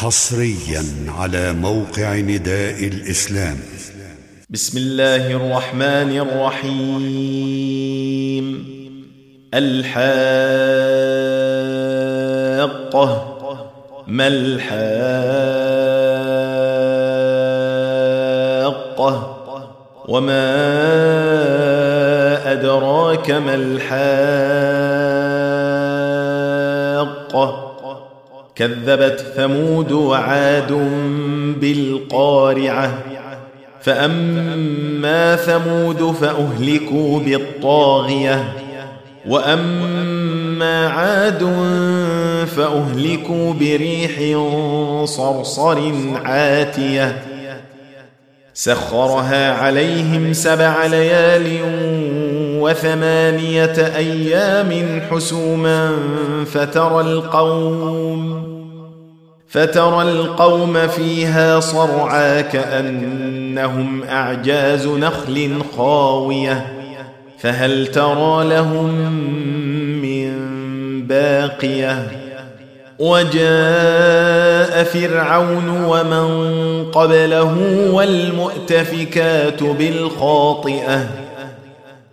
حصريا على موقع نداء الإسلام. بسم الله الرحمن الرحيم. الحاقة. ما الحاقة؟ وما أدراك ما الحاقة؟ كذبت ثمود وعاد بالقارعة. فأما ثمود فأهلكوا بالطاغية. وأما عاد فأهلكوا بريح صرصر عاتية. سخرها عليهم سبع ليال وثمانية أيام حسوما فترى القوم فترى القوم فيها صرعى كأنهم أعجاز نخل خاوية فهل ترى لهم من باقية وجاء فرعون ومن قبله والمؤتفكات بالخاطئة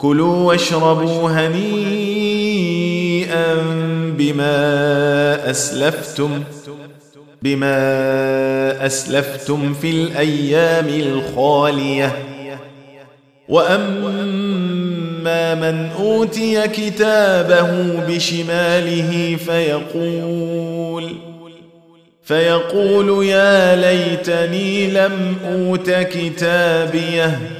كلوا واشربوا هنيئا بما أسلفتم بما أسلفتم في الأيام الخالية. وأما من أوتي كتابه بشماله فيقول فيقول يا ليتني لم أوت كتابيه.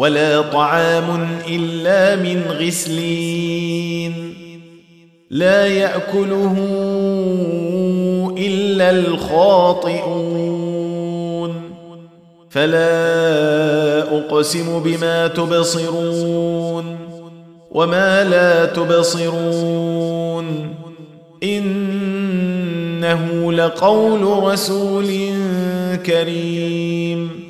ولا طعام إلا من غسلين. لا يأكله إلا الخاطئون. فلا أقسم بما تبصرون وما لا تبصرون. إنه لقول رسول كريم.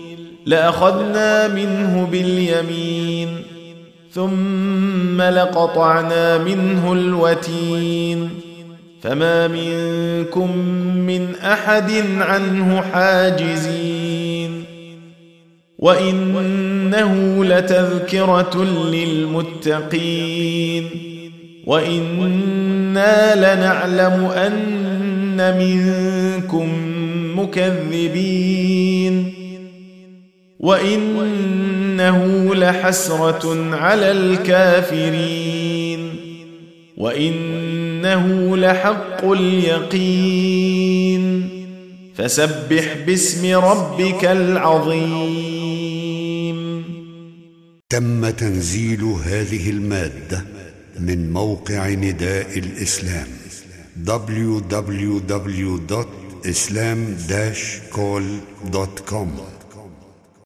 لأخذنا منه باليمين ثم لقطعنا منه الوتين. فما منكم من أحد عنه حاجزين. وإنه لتذكرة للمتقين. وإنا لنعلم أن منكم مكذبين. وإنه لحسرة على الكافرين. وإنه لحق اليقين. فسبح باسم ربك العظيم. تم تنزيل هذه المادة من موقع نداء الإسلام www.islam-call.com